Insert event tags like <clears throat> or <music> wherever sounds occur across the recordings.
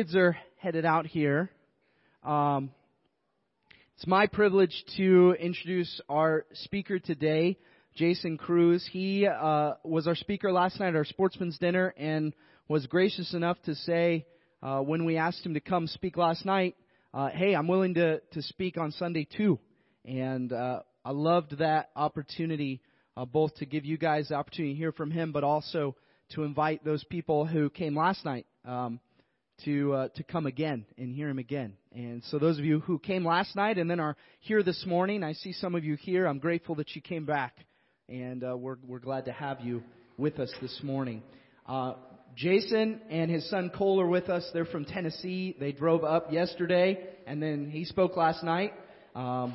Kids are headed out here, um, it's my privilege to introduce our speaker today, Jason Cruz. He uh, was our speaker last night at our sportsman's dinner and was gracious enough to say, uh, when we asked him to come speak last night, uh, hey, I'm willing to, to speak on Sunday too. And uh, I loved that opportunity, uh, both to give you guys the opportunity to hear from him, but also to invite those people who came last night. Um, to uh, to come again and hear him again. And so those of you who came last night and then are here this morning, I see some of you here. I'm grateful that you came back, and uh, we're we're glad to have you with us this morning. Uh, Jason and his son Cole are with us. They're from Tennessee. They drove up yesterday, and then he spoke last night. Um,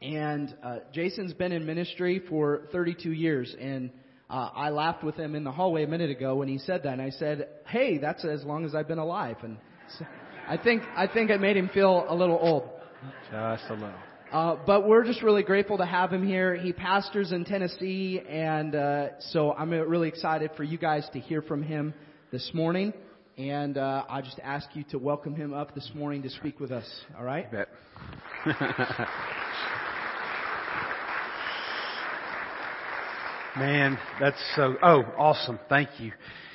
and uh, Jason's been in ministry for 32 years, and uh, I laughed with him in the hallway a minute ago when he said that, and I said, "Hey, that's as long as I've been alive." And so I think I think it made him feel a little old. Just a little. Uh, but we're just really grateful to have him here. He pastors in Tennessee, and uh, so I'm really excited for you guys to hear from him this morning. And uh, I just ask you to welcome him up this morning to speak with us. All right? <laughs> You bet. Man, that's so, oh, awesome. Thank you.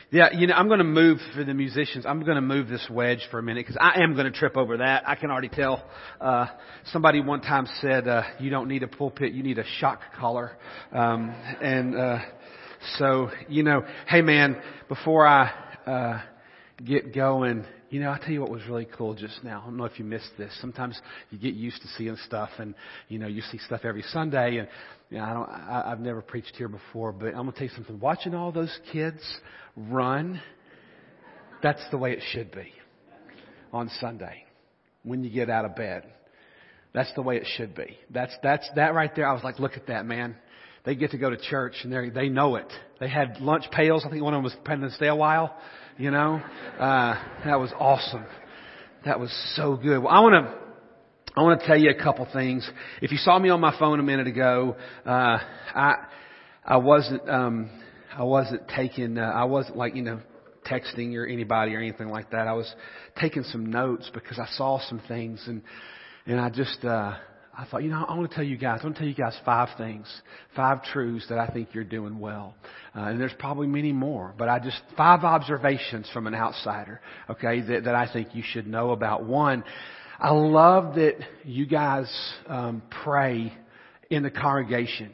Yeah, you know, I'm going to move for the musicians. I'm going to move this wedge for a minute because I am going to trip over that. I can already tell. Uh, somebody one time said, uh, "You don't need a pulpit, you need a shock collar." Um, and uh, so, you know, hey man, before I uh, get going, you know, I'll tell you what was really cool just now. I don't know if you missed this. Sometimes you get used to seeing stuff and, you know, you see stuff every Sunday and, you know, I don't, I, I've never preached here before, but I'm going to tell you something. Watching all those kids run, that's the way it should be on Sunday when you get out of bed. That's the way it should be. That's, that's, that right there. I was like, look at that, man. They get to go to church and they they know it. They had lunch pails. I think one of them was planning to stay a while. You know, uh, that was awesome. That was so good. Well, I want to. I want to tell you a couple things. If you saw me on my phone a minute ago, uh, I I wasn't um, I wasn't taking uh, I wasn't like you know texting or anybody or anything like that. I was taking some notes because I saw some things and and I just uh, I thought, you know, I want to tell you guys, I want to tell you guys five things, five truths that I think you're doing well. Uh, and there's probably many more, but I just, five observations from an outsider, okay, that, that I think you should know about. One, I love that you guys um, pray in the congregation.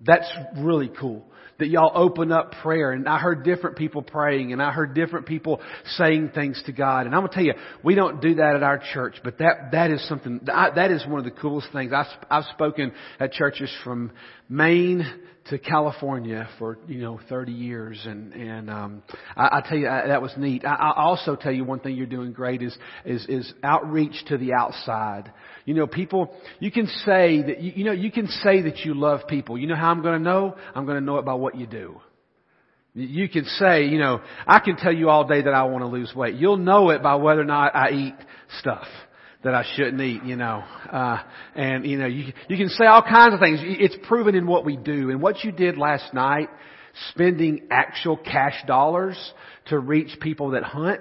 That's really cool that y'all open up prayer. And I heard different people praying and I heard different people saying things to God. And I'm going to tell you, we don't do that at our church, but that, that is something, that is one of the coolest things. I've spoken at churches from Maine to California for you know 30 years, and and um, I, I tell you I, that was neat. I, I also tell you one thing you're doing great is is is outreach to the outside. You know, people you can say that you, you know you can say that you love people. You know how I'm going to know? I'm going to know it by what you do. You can say, you know, I can tell you all day that I want to lose weight. You'll know it by whether or not I eat stuff that I shouldn't eat, you know. Uh, and, you know, you, you can say all kinds of things. It's proven in what we do. And what you did last night, spending actual cash dollars to reach people that hunt,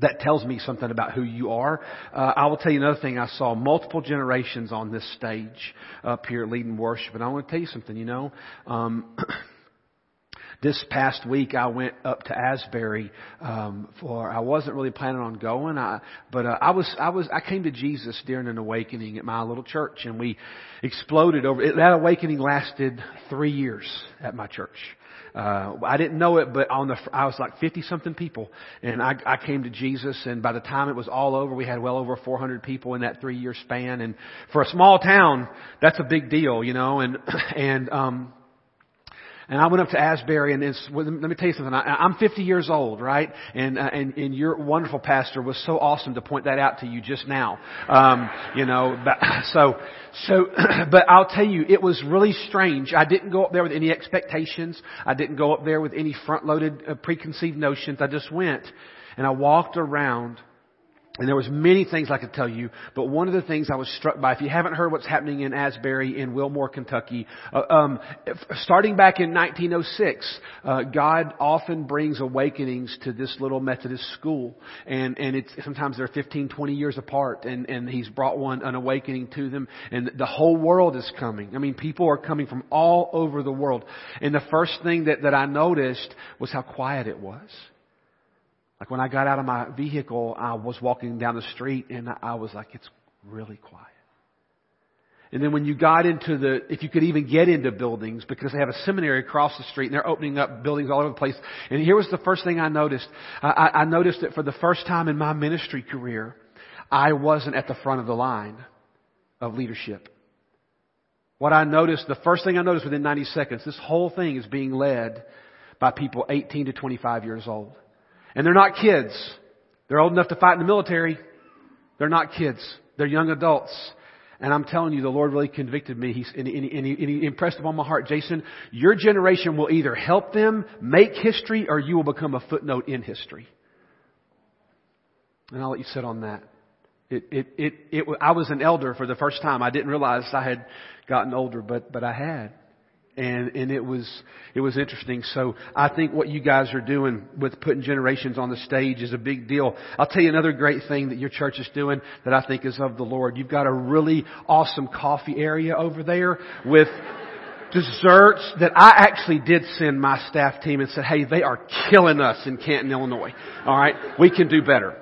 that tells me something about who you are. Uh, I will tell you another thing. I saw multiple generations on this stage up here leading worship, and I want to tell you something. You know, um, <clears throat> This past week, I went up to Asbury um, for. I wasn't really planning on going, I, but uh, I was. I was. I came to Jesus during an awakening at my little church, and we exploded over. That awakening lasted three years at my church. Uh, I didn't know it, but on the, I was like 50 something people and I, I came to Jesus and by the time it was all over, we had well over 400 people in that three year span. And for a small town, that's a big deal, you know, and, <clears throat> and, um, And I went up to Asbury and let me tell you something. I, I'm 50 years old, right? And, uh, and, and your wonderful pastor was so awesome to point that out to you just now. Um, you know, but, <laughs> so, so, <clears throat> but I'll tell you, it was really strange. I didn't go up there with any expectations. I didn't go up there with any front-loaded uh, preconceived notions. I just went and I walked around and there was many things I could tell you, but one of the things I was struck by, if you haven't heard what's happening in Asbury in Wilmore, Kentucky, uh, um, starting back in 1906, uh, God often brings awakenings to this little Methodist school, and and it's sometimes they're 15, 20 years apart, and and He's brought one an awakening to them, and the whole world is coming. I mean, people are coming from all over the world, and the first thing that that I noticed was how quiet it was. Like when I got out of my vehicle, I was walking down the street and I was like, it's really quiet. And then when you got into the, if you could even get into buildings, because they have a seminary across the street and they're opening up buildings all over the place. And here was the first thing I noticed. I, I noticed that for the first time in my ministry career, I wasn't at the front of the line of leadership. What I noticed, the first thing I noticed within 90 seconds, this whole thing is being led by people 18 to 25 years old. And they're not kids. They're old enough to fight in the military. They're not kids. They're young adults. And I'm telling you, the Lord really convicted me. He's, and, he, and, he, and he impressed upon my heart, Jason, your generation will either help them make history or you will become a footnote in history. And I'll let you sit on that. It, it, it, it, I was an elder for the first time. I didn't realize I had gotten older, but, but I had and and it was it was interesting. So I think what you guys are doing with putting generations on the stage is a big deal. I'll tell you another great thing that your church is doing that I think is of the Lord. You've got a really awesome coffee area over there with desserts that I actually did send my staff team and said, "Hey, they are killing us in Canton, Illinois. All right, we can do better."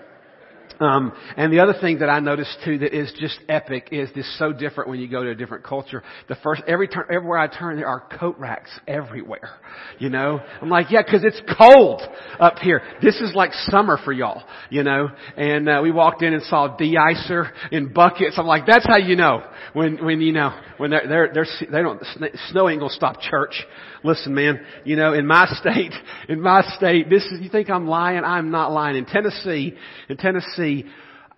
Um, and the other thing that I noticed too that is just epic is this so different when you go to a different culture. The first every turn, everywhere I turn, there are coat racks everywhere. You know, I'm like, yeah, because it's cold up here. This is like summer for y'all. You know, and uh, we walked in and saw de-icer in buckets. I'm like, that's how you know when when you know when they're they're, they're they don't snow ain't gonna stop church. Listen, man, you know, in my <laughs> state, in my state, this is you think I'm lying? I'm not lying. In Tennessee, in Tennessee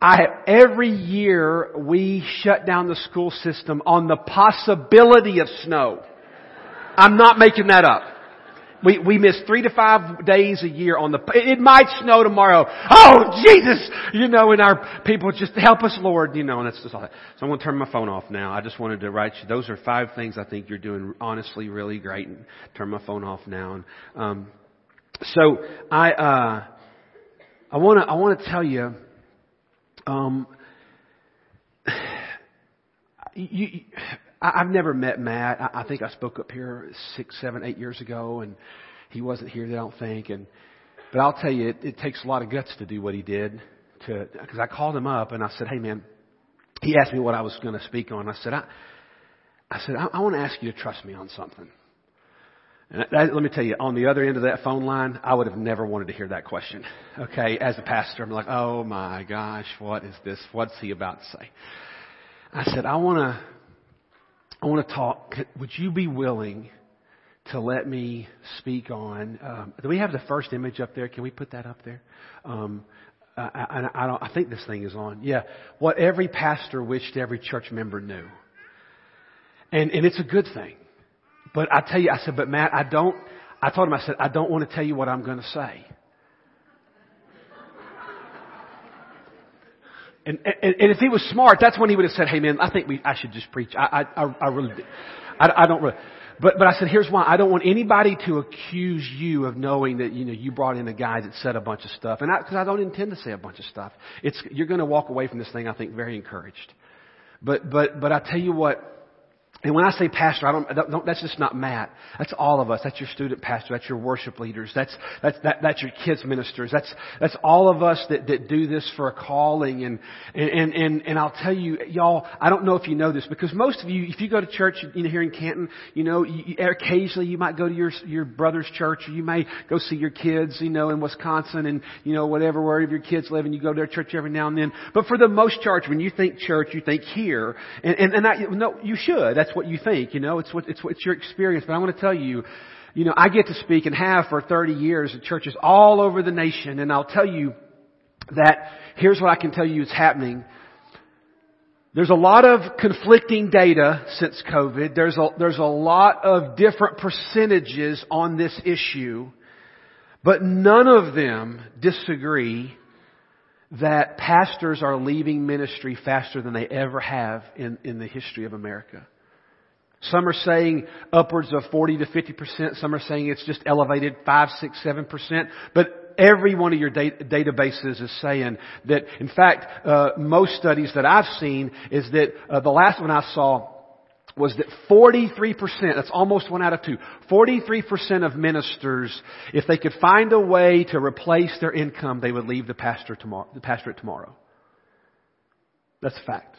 I, every year we shut down the school system on the possibility of snow. I'm not making that up. We, we miss three to five days a year on the, it might snow tomorrow. Oh, Jesus! You know, and our people just help us, Lord, you know, and that's just all that. So I'm going to turn my phone off now. I just wanted to write you, those are five things I think you're doing honestly really great and turn my phone off now. And, um, so I, uh, I want to, I want to tell you, um, you, I've never met Matt. I, I think I spoke up here six, seven, eight years ago, and he wasn't here. I don't think. And but I'll tell you, it, it takes a lot of guts to do what he did. To because I called him up and I said, "Hey, man." He asked me what I was going to speak on. I said, "I." I said, I, I want to ask you to trust me on something. And that, let me tell you, on the other end of that phone line, I would have never wanted to hear that question. Okay, as a pastor, I'm like, oh my gosh, what is this? What's he about to say? I said, I want to, I want to talk. Would you be willing to let me speak on? Um, do we have the first image up there? Can we put that up there? Um, I, I, I, don't, I think this thing is on. Yeah, what every pastor wished every church member knew, and and it's a good thing. But I tell you, I said, but Matt, I don't, I told him, I said, I don't want to tell you what I'm going to say. And, and, and if he was smart, that's when he would have said, "Hey, man, I think we, I should just preach." I, I, I really, I, I don't really. But, but I said, here's why. I don't want anybody to accuse you of knowing that, you know, you brought in a guy that said a bunch of stuff. And I, cause I don't intend to say a bunch of stuff. It's, you're going to walk away from this thing, I think, very encouraged. But, but, but I tell you what, and when I say pastor, I don't, don't, that's just not Matt. That's all of us. That's your student pastor. That's your worship leaders. That's, that's, that, that's your kids ministers. That's, that's all of us that, that do this for a calling. And, and, and, and I'll tell you, y'all, I don't know if you know this because most of you, if you go to church, you know, here in Canton, you know, you, occasionally you might go to your, your brother's church or you may go see your kids, you know, in Wisconsin and, you know, whatever, wherever your kids live and you go to their church every now and then. But for the most church, when you think church, you think here. And, and, and that, no, you should. That's that's what you think, you know, it's what, it's, it's your experience. But I want to tell you, you know, I get to speak and have for 30 years at churches all over the nation, and I'll tell you that here's what I can tell you is happening. There's a lot of conflicting data since COVID. There's a, there's a lot of different percentages on this issue, but none of them disagree that pastors are leaving ministry faster than they ever have in, in the history of America. Some are saying upwards of 40 to 50%. Some are saying it's just elevated 5, 6, 7%. But every one of your databases is saying that, in fact, uh, most studies that I've seen is that uh, the last one I saw was that 43%, that's almost one out of two, 43% of ministers, if they could find a way to replace their income, they would leave the pastor tomorrow, the pastorate tomorrow. That's a fact.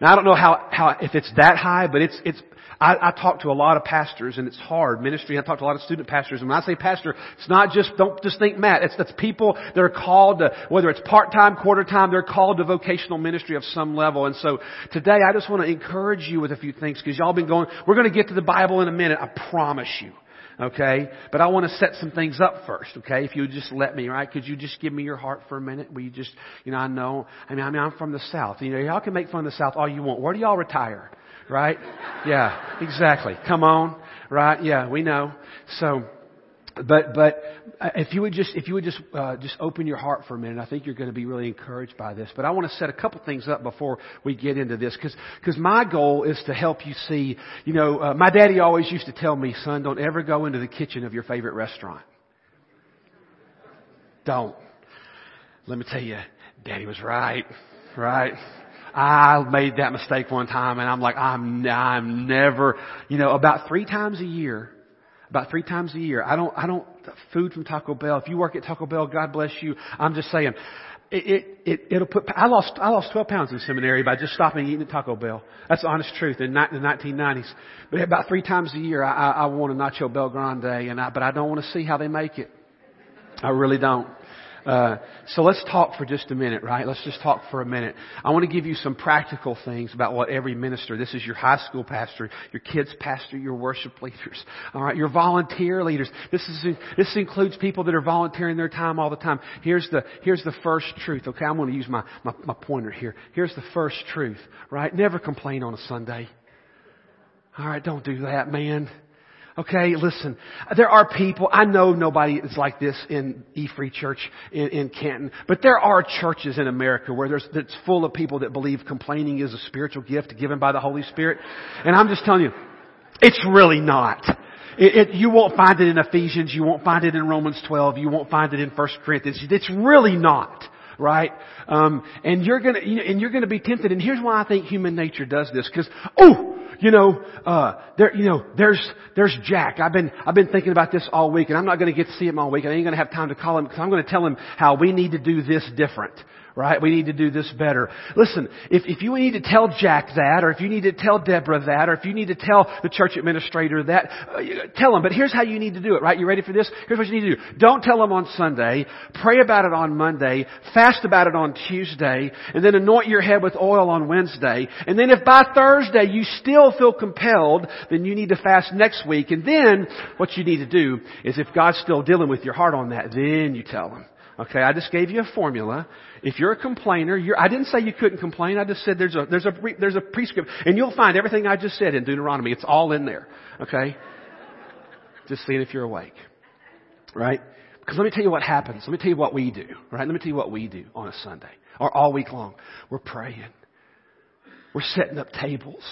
Now I don't know how, how, if it's that high, but it's, it's, I, I talk to a lot of pastors and it's hard ministry. I talk to a lot of student pastors and when I say pastor, it's not just, don't just think Matt. It's, that's people that are called to, whether it's part-time, quarter-time, they're called to vocational ministry of some level. And so today I just want to encourage you with a few things because y'all been going, we're going to get to the Bible in a minute. I promise you. Okay? But I want to set some things up first, okay? If you would just let me, right? Could you just give me your heart for a minute? Will you just, you know, I know, I mean, I mean, I'm from the South. You know, y'all can make fun of the South all you want. Where do y'all retire? Right? Yeah, exactly. Come on. Right? Yeah, we know. So, but but uh, if you would just if you would just uh, just open your heart for a minute, I think you're going to be really encouraged by this. But I want to set a couple things up before we get into this, because because my goal is to help you see. You know, uh, my daddy always used to tell me, son, don't ever go into the kitchen of your favorite restaurant. Don't. Let me tell you, daddy was right. Right. I made that mistake one time and I'm like, I'm, I'm never, you know, about three times a year, about three times a year. I don't, I don't, food from Taco Bell. If you work at Taco Bell, God bless you. I'm just saying, it, it, it, it'll put, I lost, I lost 12 pounds in seminary by just stopping eating at Taco Bell. That's the honest truth in the 1990s. But about three times a year, I, I, I want a Nacho BellGrande and I, but I don't want to see how they make it. I really don't. Uh, so let's talk for just a minute, right? Let's just talk for a minute. I want to give you some practical things about what every minister, this is your high school pastor, your kids pastor, your worship leaders, alright, your volunteer leaders. This is, this includes people that are volunteering their time all the time. Here's the, here's the first truth, okay? I'm going to use my, my, my pointer here. Here's the first truth, right? Never complain on a Sunday. Alright, don't do that, man. Okay, listen. There are people, I know nobody is like this in E-Free Church in, in Canton, but there are churches in America where there's, that's full of people that believe complaining is a spiritual gift given by the Holy Spirit. And I'm just telling you, it's really not. It, it, you won't find it in Ephesians, you won't find it in Romans 12, you won't find it in 1 Corinthians. It's really not right? Um, and you're gonna, you know, and you're gonna be tempted. And here's why I think human nature does this. Because, oh, you know, uh, there, you know, there's, there's Jack. I've been, I've been thinking about this all week, and I'm not going to get to see him all week. and I ain't going to have time to call him because I'm going to tell him how we need to do this different right? We need to do this better. Listen, if, if you need to tell Jack that, or if you need to tell Deborah that, or if you need to tell the church administrator that, uh, tell them. But here's how you need to do it, right? You ready for this? Here's what you need to do. Don't tell them on Sunday. Pray about it on Monday. Fast about it on Tuesday. And then anoint your head with oil on Wednesday. And then if by Thursday you still feel compelled, then you need to fast next week. And then what you need to do is if God's still dealing with your heart on that, then you tell them. Okay, I just gave you a formula. If you're a complainer, you're, I didn't say you couldn't complain. I just said there's a, there's a, there's a prescript. And you'll find everything I just said in Deuteronomy. It's all in there. Okay? Just seeing if you're awake. Right? Because let me tell you what happens. Let me tell you what we do. Right? Let me tell you what we do on a Sunday. Or all week long. We're praying. We're setting up tables.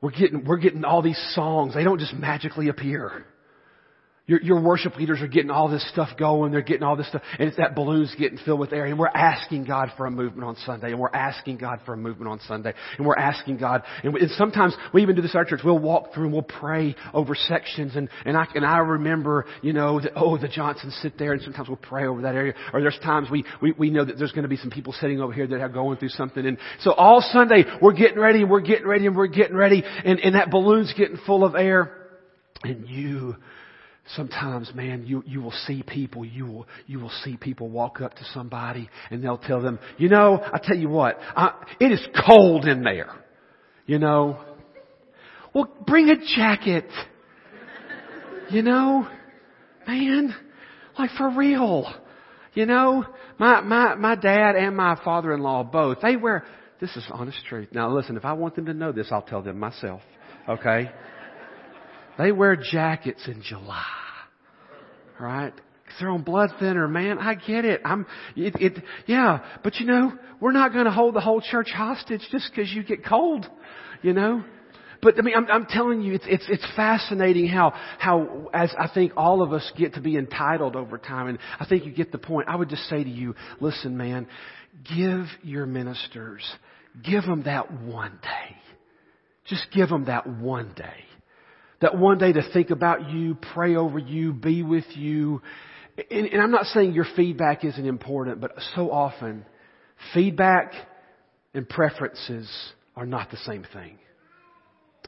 We're getting, we're getting all these songs. They don't just magically appear. Your, your worship leaders are getting all this stuff going. They're getting all this stuff. And it's that balloon's getting filled with air. And we're asking God for a movement on Sunday. And we're asking God for a movement on Sunday. And we're asking God. And, we, and sometimes we even do this at our church. We'll walk through and we'll pray over sections. And, and I, and I remember, you know, that, oh, the Johnsons sit there. And sometimes we'll pray over that area. Or there's times we, we, we know that there's going to be some people sitting over here that are going through something. And so all Sunday we're getting ready and we're getting ready and we're getting ready. And, and that balloon's getting full of air. And you Sometimes, man, you, you will see people, you will, you will see people walk up to somebody and they'll tell them, you know, I tell you what, I, it is cold in there. You know? Well, bring a jacket. You know, man, like for real. You know, my, my, my dad and my father-in-law both, they wear, this is honest truth. Now listen, if I want them to know this, I'll tell them myself. Okay? They wear jackets in July. Right? Cause they're on blood thinner, man. I get it. I'm, it, it, yeah. But you know, we're not going to hold the whole church hostage just because you get cold. You know? But I mean, I'm, I'm telling you, it's, it's, it's fascinating how, how, as I think all of us get to be entitled over time, and I think you get the point. I would just say to you, listen, man, give your ministers, give them that one day. Just give them that one day. That one day to think about you, pray over you, be with you. And, and I'm not saying your feedback isn't important, but so often, feedback and preferences are not the same thing.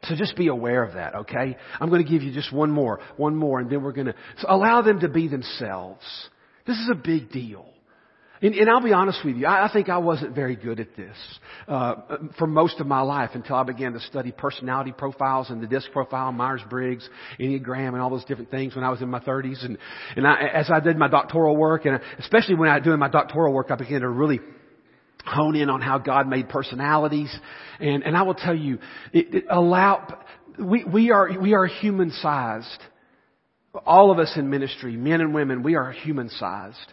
So just be aware of that, okay? I'm going to give you just one more, one more, and then we're going to so allow them to be themselves. This is a big deal. And, and I'll be honest with you, I, I, think I wasn't very good at this uh, for most of my life until I began to study personality profiles and the DISC profile, Myers-Briggs, Enneagram, and all those different things when I was in my 30s. And, and I, as I did my doctoral work, and especially when I was doing my doctoral work, I began to really hone in on how God made personalities. And, and I will tell you, it, it allow, we, we are, we are human sized. All of us in ministry, men and women, we are human sized.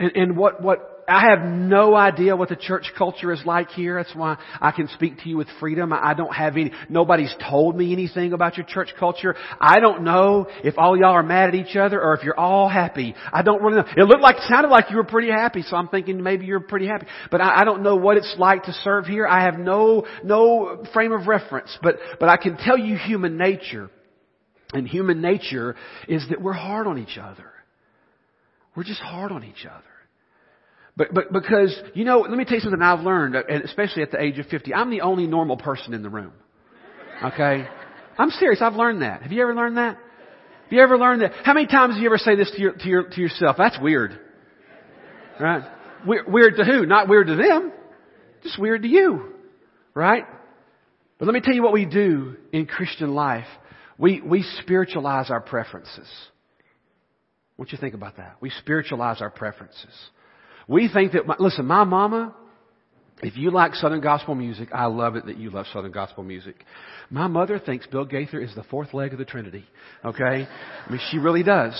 And, and what, what I have no idea what the church culture is like here. That's why I can speak to you with freedom. I don't have any, nobody's told me anything about your church culture. I don't know if all y'all are mad at each other or if you're all happy. I don't really know. It looked like, sounded like you were pretty happy, so I'm thinking maybe you're pretty happy. But I, I don't know what it's like to serve here. I have no, no frame of reference. But, but I can tell you human nature. And human nature is that we're hard on each other. We're just hard on each other. But, but because, you know, let me tell you something I've learned, uh, especially at the age of 50. I'm the only normal person in the room. Okay? I'm serious. I've learned that. Have you ever learned that? Have you ever learned that? How many times have you ever say this to, your, to, your, to yourself? That's weird. Right? Weird to who? Not weird to them. Just weird to you. Right? But let me tell you what we do in Christian life. We, we spiritualize our preferences. What you think about that? We spiritualize our preferences. We think that, listen, my mama, if you like Southern gospel music, I love it that you love Southern gospel music. My mother thinks Bill Gaither is the fourth leg of the Trinity. Okay? I mean, she really does.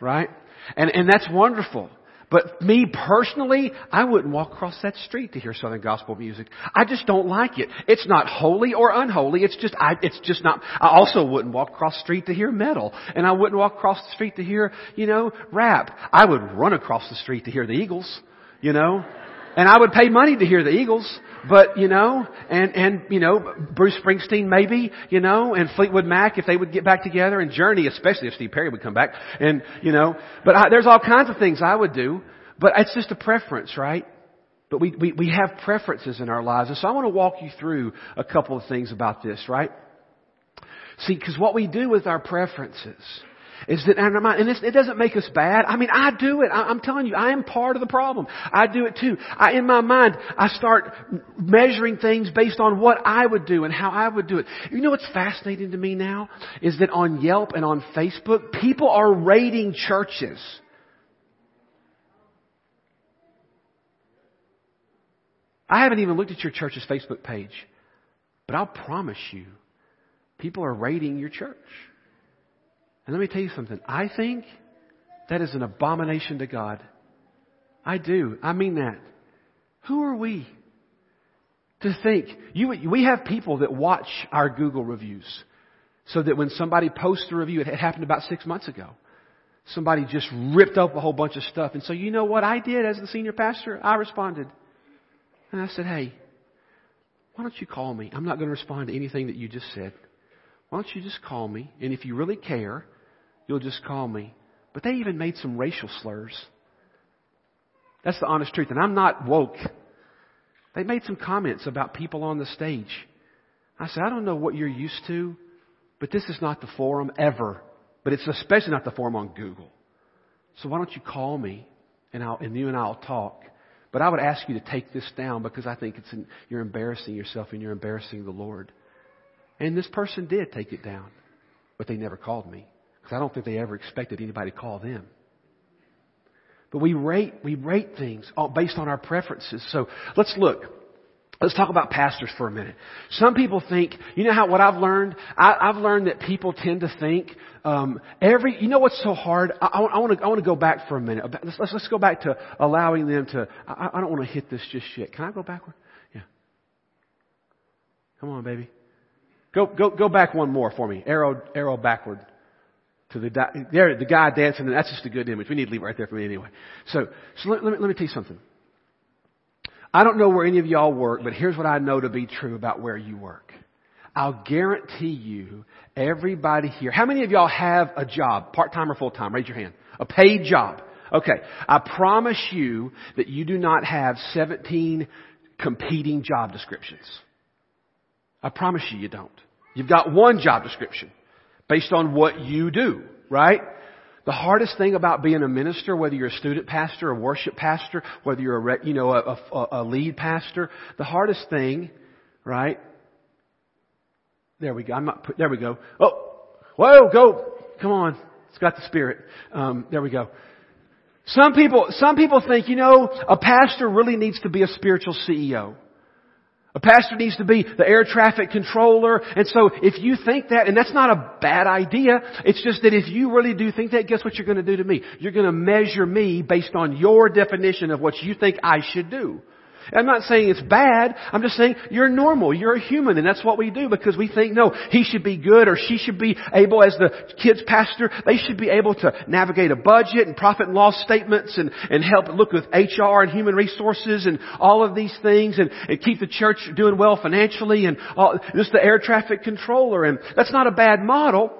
Right? And, and that's wonderful. But me personally, I wouldn't walk across that street to hear Southern gospel music. I just don't like it. It's not holy or unholy. It's just, I, it's just not, I also wouldn't walk across the street to hear metal. And I wouldn't walk across the street to hear, you know, rap. I would run across the street to hear the Eagles you know. And I would pay money to hear the Eagles, but you know, and and you know, Bruce Springsteen maybe, you know, and Fleetwood Mac if they would get back together, and Journey especially if Steve Perry would come back, and you know, but I, there's all kinds of things I would do, but it's just a preference, right? But we, we, we have preferences in our lives. And so I want to walk you through a couple of things about this, right? See, because what we do with our preferences is that, and this, it doesn't make us bad. I mean, I do it. I, am telling you, I am part of the problem. I do it too. I, in my mind, I start measuring things based on what I would do and how I would do it. You know what's fascinating to me now? Is that on Yelp and on Facebook, people are rating churches. I haven't even looked at your church's Facebook page, but I'll promise you, people are rating your church. And let me tell you something. I think that is an abomination to God. I do. I mean that. Who are we to think? You, we have people that watch our Google reviews so that when somebody posts a review, it happened about six months ago. Somebody just ripped up a whole bunch of stuff. And so you know what I did as the senior pastor? I responded. And I said, hey, why don't you call me? I'm not going to respond to anything that you just said. Why don't you just call me? And if you really care, You'll just call me. But they even made some racial slurs. That's the honest truth. And I'm not woke. They made some comments about people on the stage. I said, I don't know what you're used to, but this is not the forum ever. But it's especially not the forum on Google. So why don't you call me and, I'll, and you and I'll talk. But I would ask you to take this down because I think it's you're embarrassing yourself and you're embarrassing the Lord. And this person did take it down, but they never called me. Because I don't think they ever expected anybody to call them. But we rate, we rate things based on our preferences. So let's look. Let's talk about pastors for a minute. Some people think, you know how what I've learned? I, have learned that people tend to think um, every. You know what's so hard? I, I, want to I want to go back for a minute. Let's, let's, let's go back to allowing them to. I, I don't want to hit this just yet. Can I go backward? Yeah. Come on, baby. Go go go back one more for me. Arrow arrow backward to the there the guy dancing. and That's just a good image. We need to leave it right there for me anyway. So so let, let me let me tell you something. I don't know where any of y'all work, but here's what I know to be true about where you work. I'll guarantee you, everybody here, how many of y'all have a job, part-time or full-time? Raise your hand. A paid job. Okay. I promise you that you do not have 17 competing job descriptions. I promise you you don't. You've got one job description based on what you do, right? The hardest thing about being a minister, whether you're a student pastor, a worship pastor, whether you're a, you know, a, a, a lead pastor, the hardest thing, right? There we go. I'm not, there we go. Oh, whoa, go. Come on. It's got the spirit. Um, there we go. Some people, some people think, you know, a pastor really needs to be a spiritual CEO. A pastor needs to be the air traffic controller. And so if you think that, and that's not a bad idea, it's just that if you really do think that, guess what you're going to do to me? You're going to measure me based on your definition of what you think I should do. I'm not saying it's bad. I'm just saying you're normal. You're a human and that's what we do because we think, no, he should be good or she should be able, as the kids pastor, they should be able to navigate a budget and profit and loss statements and, and help look with HR and human resources and all of these things and, and keep the church doing well financially and all, just the air traffic controller. And that's not a bad model.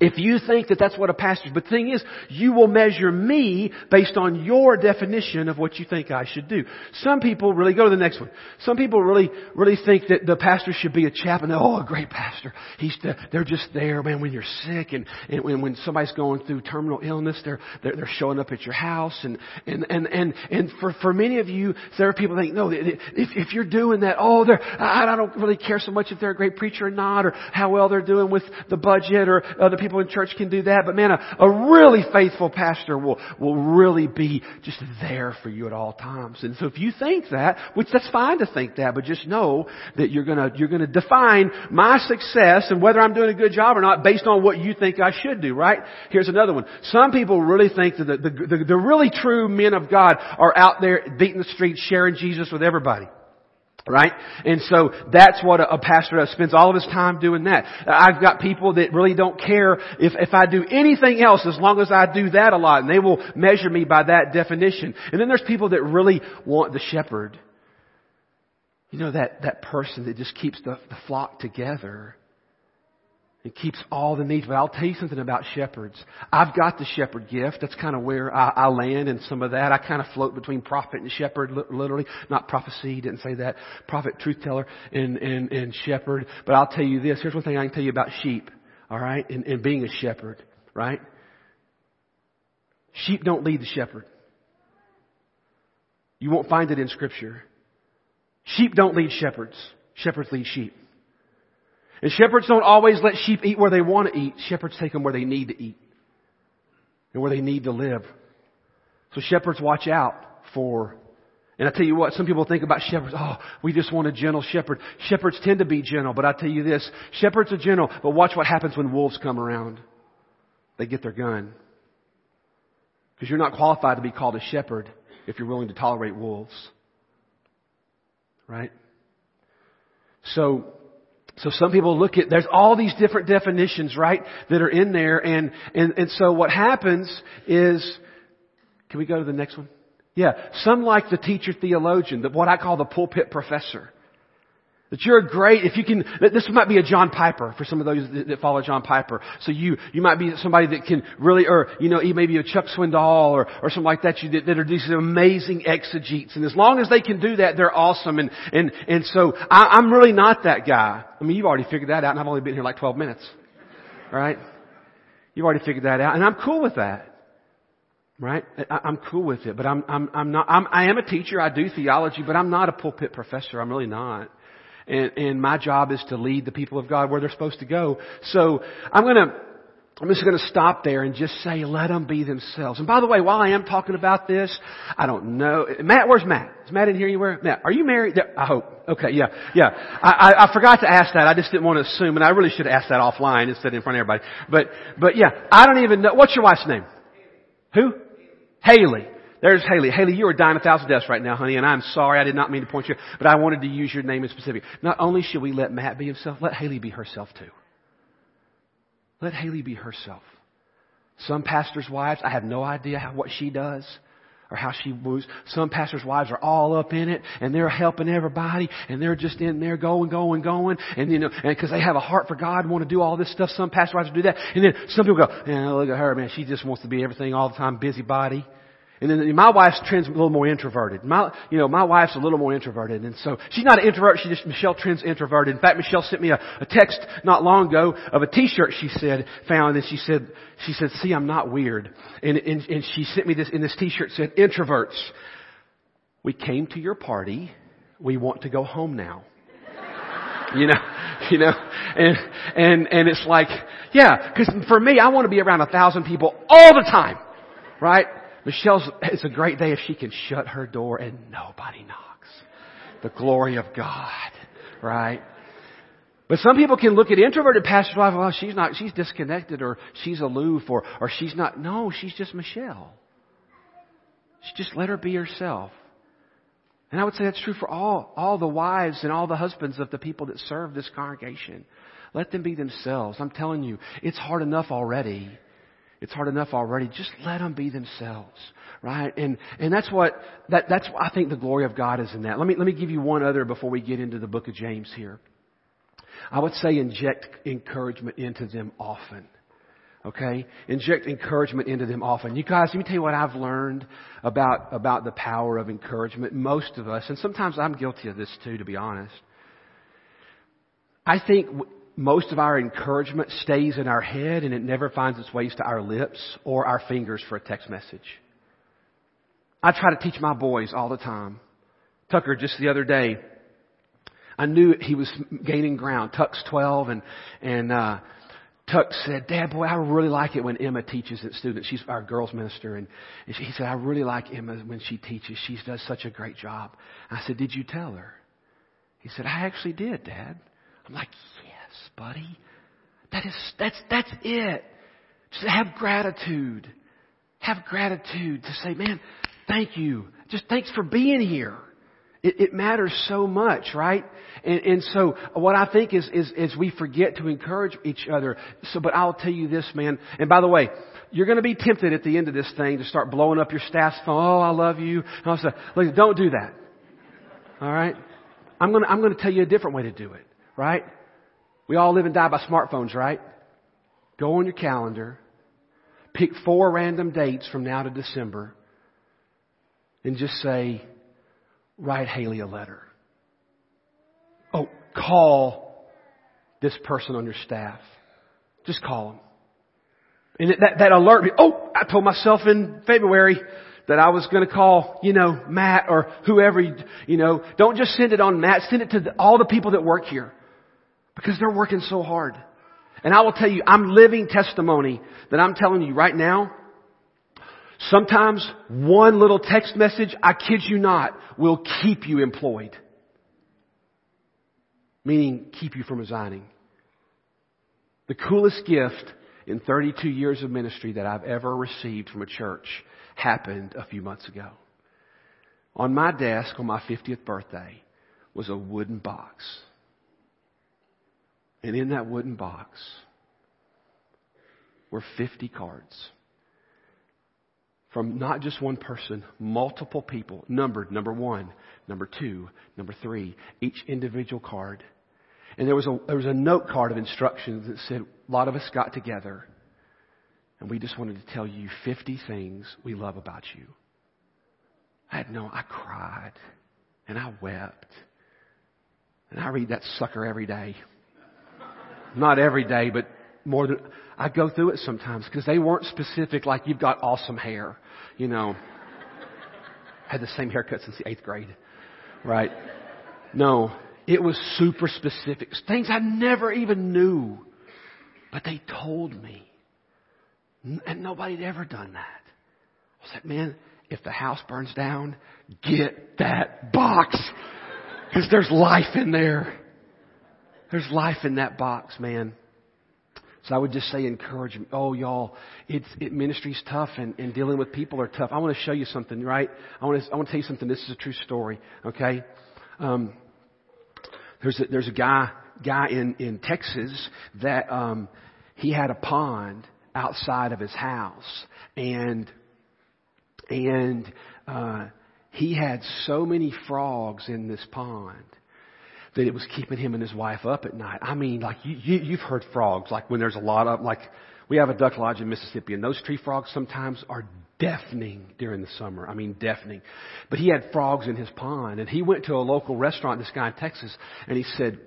If you think that that's what a pastor, but the thing is, you will measure me based on your definition of what you think I should do. Some people really, go to the next one. Some people really, really think that the pastor should be a chaplain. Oh, a great pastor. He's, they're just there, man, when you're sick and, and when, when somebody's going through terminal illness, they're, they're, they're showing up at your house. And, and, and, and, and for, for many of you, there are people think, no, if, if you're doing that, oh, they're, I, I don't really care so much if they're a great preacher or not, or how well they're doing with the budget, or other people people in church can do that, but man, a, a really faithful pastor will, will really be just there for you at all times. And so if you think that, which that's fine to think that, but just know that you're gonna, you're gonna define my success and whether I'm doing a good job or not based on what you think I should do, right? Here's another one. Some people really think that the, the, the, the really true men of God are out there beating the streets, sharing Jesus with everybody. Right? And so that's what a, pastor does, spends all of his time doing that. I've got people that really don't care if, if I do anything else as long as I do that a lot and they will measure me by that definition. And then there's people that really want the shepherd. You know, that, that person that just keeps the, the flock together it keeps all the needs. But I'll tell you something about shepherds. I've got the shepherd gift. That's kind of where I, I land in some of that. I kind of float between prophet and shepherd, literally. Not prophecy, didn't say that. Prophet, truth teller, and, and, and shepherd. But I'll tell you this. Here's one thing I can tell you about sheep. Alright? And, and being a shepherd. Right? Sheep don't lead the shepherd. You won't find it in scripture. Sheep don't lead shepherds. Shepherds lead sheep. And shepherds don't always let sheep eat where they want to eat. Shepherds take them where they need to eat and where they need to live. So shepherds watch out for, and I tell you what, some people think about shepherds, oh, we just want a gentle shepherd. Shepherds tend to be gentle, but I tell you this, shepherds are gentle, but watch what happens when wolves come around. They get their gun. Because you're not qualified to be called a shepherd if you're willing to tolerate wolves. Right? So, so some people look at, there's all these different definitions, right, that are in there, and, and, and so what happens is, can we go to the next one? Yeah, some like the teacher theologian, the, what I call the pulpit professor. That you're great, if you can, this might be a John Piper for some of those that follow John Piper. So you, you might be somebody that can really, or, you know, maybe a Chuck Swindoll or, or something like that, you, that, are these amazing exegetes. And as long as they can do that, they're awesome. And, and, and so I, I'm really not that guy. I mean, you've already figured that out and I've only been here like 12 minutes. Right? You've already figured that out and I'm cool with that. Right? I, I'm cool with it, but I'm, I'm, I'm not, I'm, I am a teacher. I do theology, but I'm not a pulpit professor. I'm really not and, and my job is to lead the people of God where they're supposed to go. So I'm gonna, I'm just going to stop there and just say, let them be themselves. And by the way, while I am talking about this, I don't know. Matt, where's Matt? Is Matt in here anywhere? Matt, are you married? I hope. Okay, yeah, yeah. I, I, I forgot to ask that. I just didn't want to assume, and I really should have asked that offline instead in front of everybody. But, but yeah, I don't even know. What's your wife's name? Who? Haley. There's Haley. Haley, you are dying a thousand deaths right now, honey, and I'm sorry. I did not mean to point you, but I wanted to use your name in specific. Not only should we let Matt be himself, let Haley be herself too. Let Haley be herself. Some pastors' wives, I have no idea how, what she does or how she moves. Some pastors' wives are all up in it and they're helping everybody and they're just in there going, going, going. And you know, and cause they have a heart for God want to do all this stuff. Some pastors' wives do that. And then some people go, yeah, look at her, man. She just wants to be everything all the time, busybody. And then my wife's a little more introverted. My, you know, my wife's a little more introverted. And so she's not an introvert. She just, Michelle trends introverted. In fact, Michelle sent me a, a text not long ago of a t-shirt she said, found. And she said, she said, see, I'm not weird. And, and, and she sent me this, in this t-shirt said, introverts, we came to your party. We want to go home now. <laughs> you know, you know, and, and, and it's like, yeah, cause for me, I want to be around a thousand people all the time. Right? Michelle's, it's a great day if she can shut her door and nobody knocks. The glory of God, right? But some people can look at introverted pastors wife, well, she's not, she's disconnected or she's aloof or, or she's not, no, she's just Michelle. She just let her be herself. And I would say that's true for all, all the wives and all the husbands of the people that serve this congregation. Let them be themselves. I'm telling you, it's hard enough already it's hard enough already. Just let them be themselves, right? And and that's what that that's I think the glory of God is in that. Let me let me give you one other before we get into the book of James here. I would say inject encouragement into them often. Okay? Inject encouragement into them often. You guys, let me tell you what I've learned about, about the power of encouragement. Most of us, and sometimes I'm guilty of this too, to be honest. I think most of our encouragement stays in our head and it never finds its ways to our lips or our fingers for a text message. I try to teach my boys all the time. Tucker just the other day, I knew he was gaining ground. Tuck's 12 and, and, uh, Tuck said, Dad, boy, I really like it when Emma teaches at students. She's our girls minister. And he said, I really like Emma when she teaches. She does such a great job. I said, did you tell her? He said, I actually did, Dad. I'm like, buddy. That is, that's, that's it. Just have gratitude. Have gratitude to say, man, thank you. Just thanks for being here. It, it matters so much, right? And, and so what I think is, is, is we forget to encourage each other. So, but I'll tell you this, man. And by the way, you're going to be tempted at the end of this thing to start blowing up your staff's phone. Oh, I love you. And I'll say, look, don't do that. All right? I'm going to, I'm going to tell you a different way to do it, right? We all live and die by smartphones, right? Go on your calendar, pick four random dates from now to December, and just say, write Haley a letter. Oh, call this person on your staff. Just call them. And that, that alert me. Oh, I told myself in February that I was going to call, you know, Matt or whoever, you know. Don't just send it on Matt. Send it to the, all the people that work here. Because they're working so hard. And I will tell you, I'm living testimony that I'm telling you right now. Sometimes one little text message, I kid you not, will keep you employed. Meaning keep you from resigning. The coolest gift in 32 years of ministry that I've ever received from a church happened a few months ago. On my desk on my 50th birthday was a wooden box and in that wooden box were 50 cards from not just one person, multiple people, numbered number one, number two, number three, each individual card. And there was a, there was a note card of instructions that said, a lot of us got together and we just wanted to tell you 50 things we love about you. I had no, I cried and I wept. And I read that sucker every day. Not every day, but more than, I go through it sometimes because they weren't specific like you've got awesome hair, you know. Had the same haircut since the eighth grade, right? No, it was super specific. Things I never even knew, but they told me. And nobody had ever done that. I said, man, if the house burns down, get that box. Cause there's life in there. There's life in that box, man. So I would just say encourage me. Oh, y'all, it's, it, ministry's tough and, and dealing with people are tough. I want to show you something, right? I want to, I want to tell you something. This is a true story, okay? Um, there's a, there's a guy, guy in, in Texas that, um, he had a pond outside of his house and, and, uh, he had so many frogs in this pond that it was keeping him and his wife up at night. I mean, like you, you you've heard frogs, like when there's a lot of, like we have a duck lodge in Mississippi and those tree frogs sometimes are deafening during the summer. I mean, deafening. But he had frogs in his pond and he went to a local restaurant, this guy in Texas, and he said,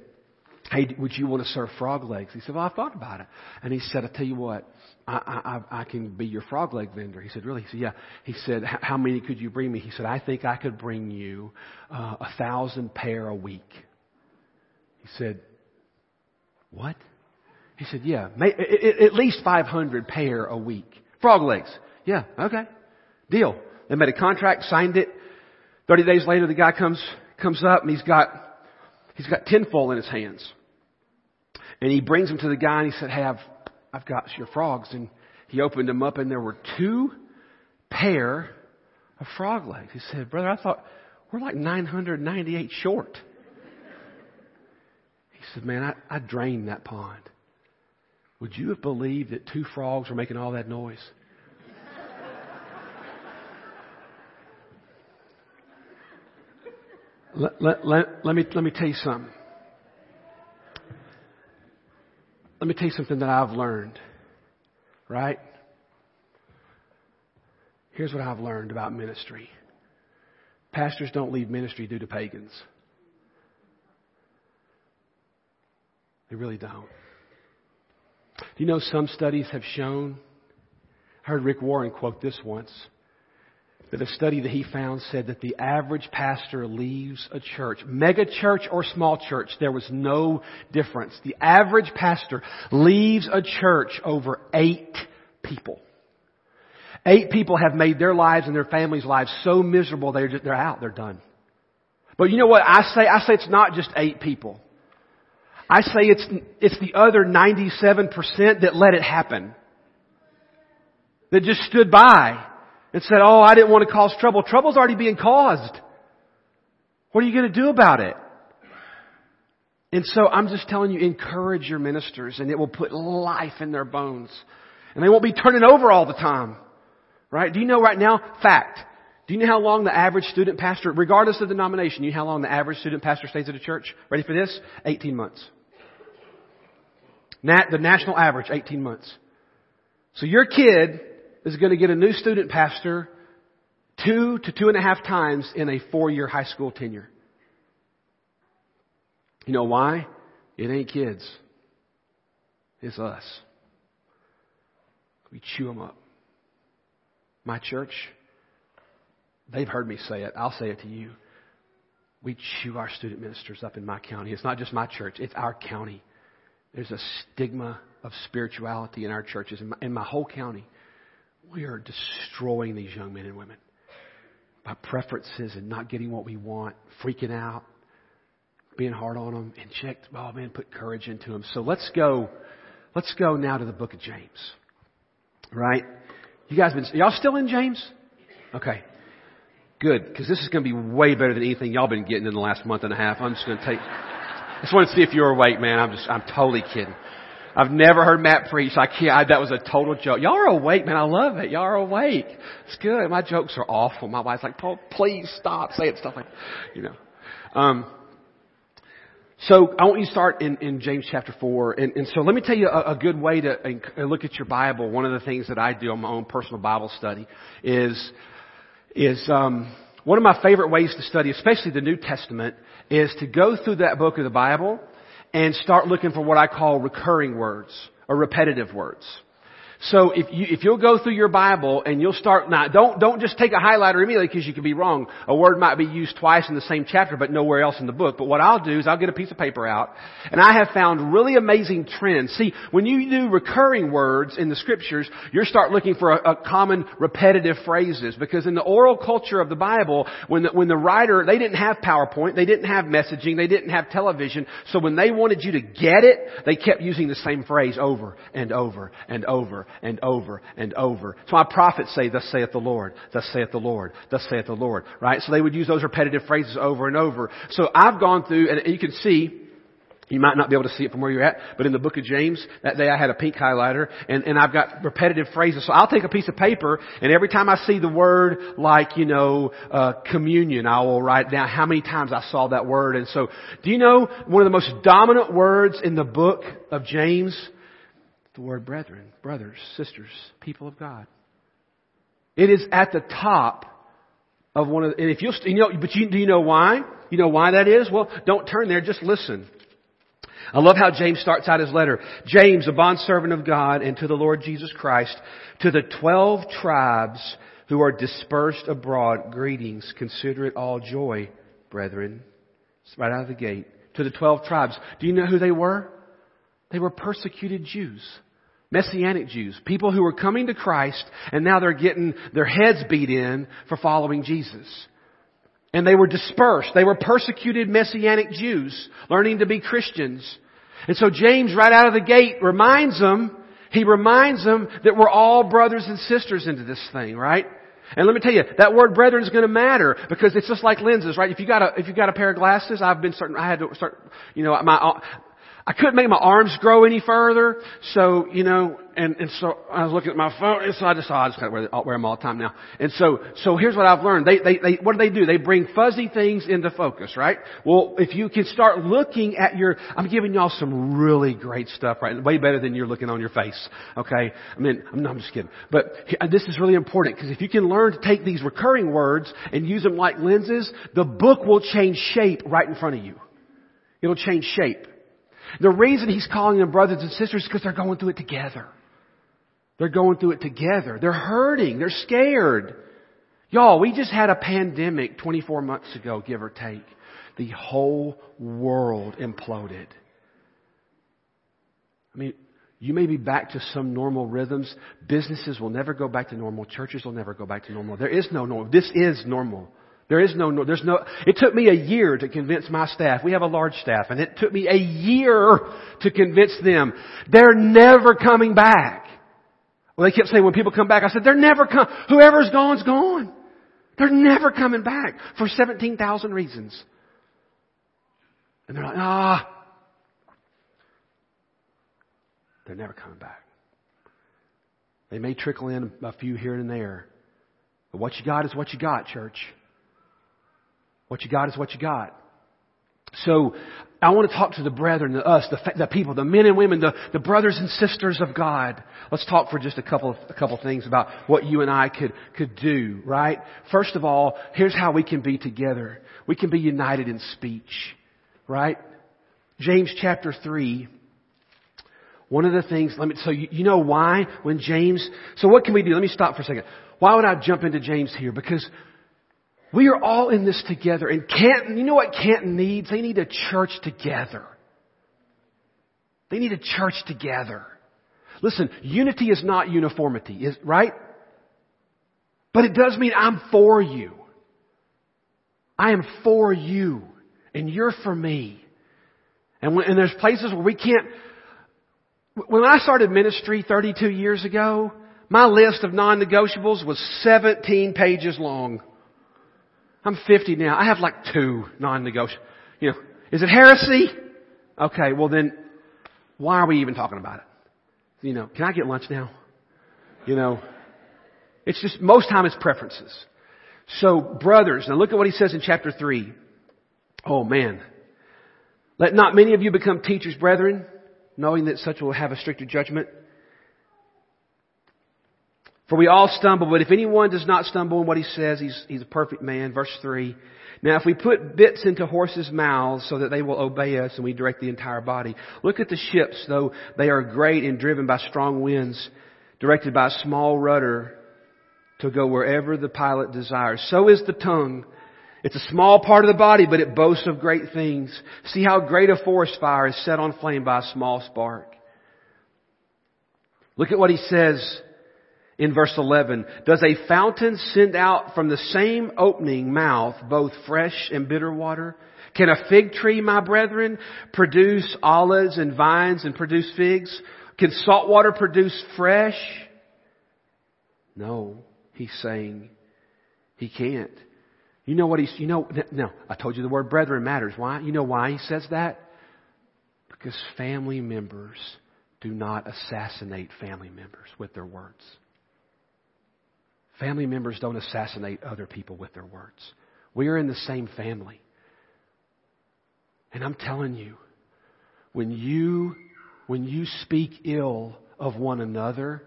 Hey, would you want to serve frog legs? He said, well, I thought about it. And he said, I tell you what, I, I, I can be your frog leg vendor. He said, really? He said, yeah. He said, how many could you bring me? He said, I think I could bring you uh, a thousand pair a week. He said, What? He said, Yeah, at least 500 pair a week. Frog legs. Yeah, okay. Deal. They made a contract, signed it. 30 days later, the guy comes, comes up and he's got, he's got tinfoil in his hands. And he brings them to the guy and he said, Hey, I've, I've got your frogs. And he opened them up and there were two pair of frog legs. He said, Brother, I thought we're like 998 short. He said, Man, I, I drained that pond. Would you have believed that two frogs were making all that noise? <laughs> let, let, let, let, me, let me tell you something. Let me tell you something that I've learned. Right? Here's what I've learned about ministry. Pastors don't leave ministry due to pagans. They really don't. Do you know some studies have shown? I heard Rick Warren quote this once that a study that he found said that the average pastor leaves a church, mega church or small church, there was no difference. The average pastor leaves a church over eight people. Eight people have made their lives and their families' lives so miserable they're just, they're out, they're done. But you know what I say? I say it's not just eight people. I say it's, it's the other 97% that let it happen. That just stood by and said, oh, I didn't want to cause trouble. Trouble's already being caused. What are you going to do about it? And so I'm just telling you, encourage your ministers and it will put life in their bones. And they won't be turning over all the time. Right? Do you know right now, fact, do you know how long the average student pastor, regardless of the denomination, you know how long the average student pastor stays at a church? Ready for this? 18 months. Nat, the national average, 18 months. So your kid is going to get a new student pastor two to two and a half times in a four year high school tenure. You know why? It ain't kids. It's us. We chew them up. My church, they've heard me say it. I'll say it to you. We chew our student ministers up in my county. It's not just my church, it's our county. There's a stigma of spirituality in our churches, in my, in my whole county. We are destroying these young men and women by preferences and not getting what we want, freaking out, being hard on them, and check, oh man, put courage into them. So let's go, let's go now to the book of James. Right? You guys been, y'all still in James? Okay. Good, because this is going to be way better than anything y'all been getting in the last month and a half. I'm just going to take, just want to see if you're awake, man. I'm just, I'm totally kidding. I've never heard Matt preach. I can't, I, that was a total joke. Y'all are awake, man. I love it. Y'all are awake. It's good. My jokes are awful. My wife's like, Paul, please stop saying stuff like, you know. Um, so I want you to start in, in James chapter 4. And, and so let me tell you a, a good way to look at your Bible. One of the things that I do on my own personal Bible study is, is, um, one of my favorite ways to study, especially the New Testament, is to go through that book of the Bible and start looking for what I call recurring words or repetitive words. So if you, if you'll go through your Bible and you'll start, now don't, don't just take a highlighter immediately because you could be wrong. A word might be used twice in the same chapter but nowhere else in the book. But what I'll do is I'll get a piece of paper out and I have found really amazing trends. See, when you do recurring words in the scriptures, you start looking for a, a common repetitive phrases because in the oral culture of the Bible, when the, when the writer, they didn't have PowerPoint, they didn't have messaging, they didn't have television, so when they wanted you to get it, they kept using the same phrase over and over and over and over and over. So my prophets say, thus saith the Lord, thus saith the Lord, thus saith the Lord, right? So they would use those repetitive phrases over and over. So I've gone through, and you can see, you might not be able to see it from where you're at, but in the book of James, that day I had a pink highlighter, and, and I've got repetitive phrases. So I'll take a piece of paper, and every time I see the word like, you know, uh, communion, I will write down how many times I saw that word. And so, do you know one of the most dominant words in the book of James? The word brethren, brothers, sisters, people of God. It is at the top of one of the, and if you'll, you know, but you, do you know why? You know why that is? Well, don't turn there, just listen. I love how James starts out his letter. James, a bondservant of God and to the Lord Jesus Christ, to the twelve tribes who are dispersed abroad, greetings. Consider it all joy, brethren. It's right out of the gate. To the twelve tribes. Do you know who they were? They were persecuted Jews. Messianic Jews. People who were coming to Christ and now they're getting their heads beat in for following Jesus. And they were dispersed. They were persecuted Messianic Jews, learning to be Christians. And so James, right out of the gate, reminds them, he reminds them that we're all brothers and sisters into this thing, right? And let me tell you, that word brethren is going to matter because it's just like lenses, right? If you got a, if you got a pair of glasses, I've been starting, I had to start, you know, my, I couldn't make my arms grow any further, so, you know, and, and so I was looking at my phone, and so I just thought, I just gotta wear, wear them all the time now. And so, so here's what I've learned. They, they, they, what do they do? They bring fuzzy things into focus, right? Well, if you can start looking at your, I'm giving y'all some really great stuff, right? Way better than you're looking on your face, okay? I mean, I'm, no, I'm just kidding. But uh, this is really important, because if you can learn to take these recurring words and use them like lenses, the book will change shape right in front of you. It'll change shape. The reason he's calling them brothers and sisters is because they're going through it together. They're going through it together. They're hurting. They're scared. Y'all, we just had a pandemic 24 months ago, give or take. The whole world imploded. I mean, you may be back to some normal rhythms. Businesses will never go back to normal. Churches will never go back to normal. There is no normal. This is normal. There is no, there's no, it took me a year to convince my staff. We have a large staff and it took me a year to convince them. They're never coming back. Well, they kept saying when people come back, I said, they're never come, whoever's gone's gone. They're never coming back for 17,000 reasons. And they're like, ah, they're never coming back. They may trickle in a few here and there. But what you got is what you got, church. What you got is what you got. So I want to talk to the brethren, the us, the, the people, the men and women, the, the brothers and sisters of God. Let's talk for just a couple of, a couple of things about what you and I could, could do, right? First of all, here's how we can be together. We can be united in speech, right? James chapter 3. One of the things, let me, so you, you know why when James, so what can we do? Let me stop for a second. Why would I jump into James here? Because we are all in this together. And Canton, you know what Canton needs? They need a church together. They need a church together. Listen, unity is not uniformity, is, right? But it does mean I'm for you. I am for you. And you're for me. And, when, and there's places where we can't, when I started ministry 32 years ago, my list of non-negotiables was 17 pages long. I'm 50 now. I have like two non-negotiable. You know, is it heresy? Okay, well then, why are we even talking about it? You know, can I get lunch now? You know, it's just, most time it's preferences. So, brothers, now look at what he says in chapter 3. Oh man. Let not many of you become teachers, brethren, knowing that such will have a stricter judgment. For we all stumble, but if anyone does not stumble in what he says, he's, he's a perfect man. Verse 3. Now if we put bits into horses' mouths so that they will obey us and we direct the entire body. Look at the ships, though they are great and driven by strong winds, directed by a small rudder to go wherever the pilot desires. So is the tongue. It's a small part of the body, but it boasts of great things. See how great a forest fire is set on flame by a small spark. Look at what he says in verse 11. Does a fountain send out from the same opening mouth both fresh and bitter water? Can a fig tree, my brethren, produce olives and vines and produce figs? Can salt water produce fresh? No, he's saying he can't. You know what he's, you know, no, I told you the word brethren matters. Why? You know why he says that? Because family members do not assassinate family members with their words. Family members don't assassinate other people with their words. We are in the same family. And I'm telling you, when you, when you speak ill of one another,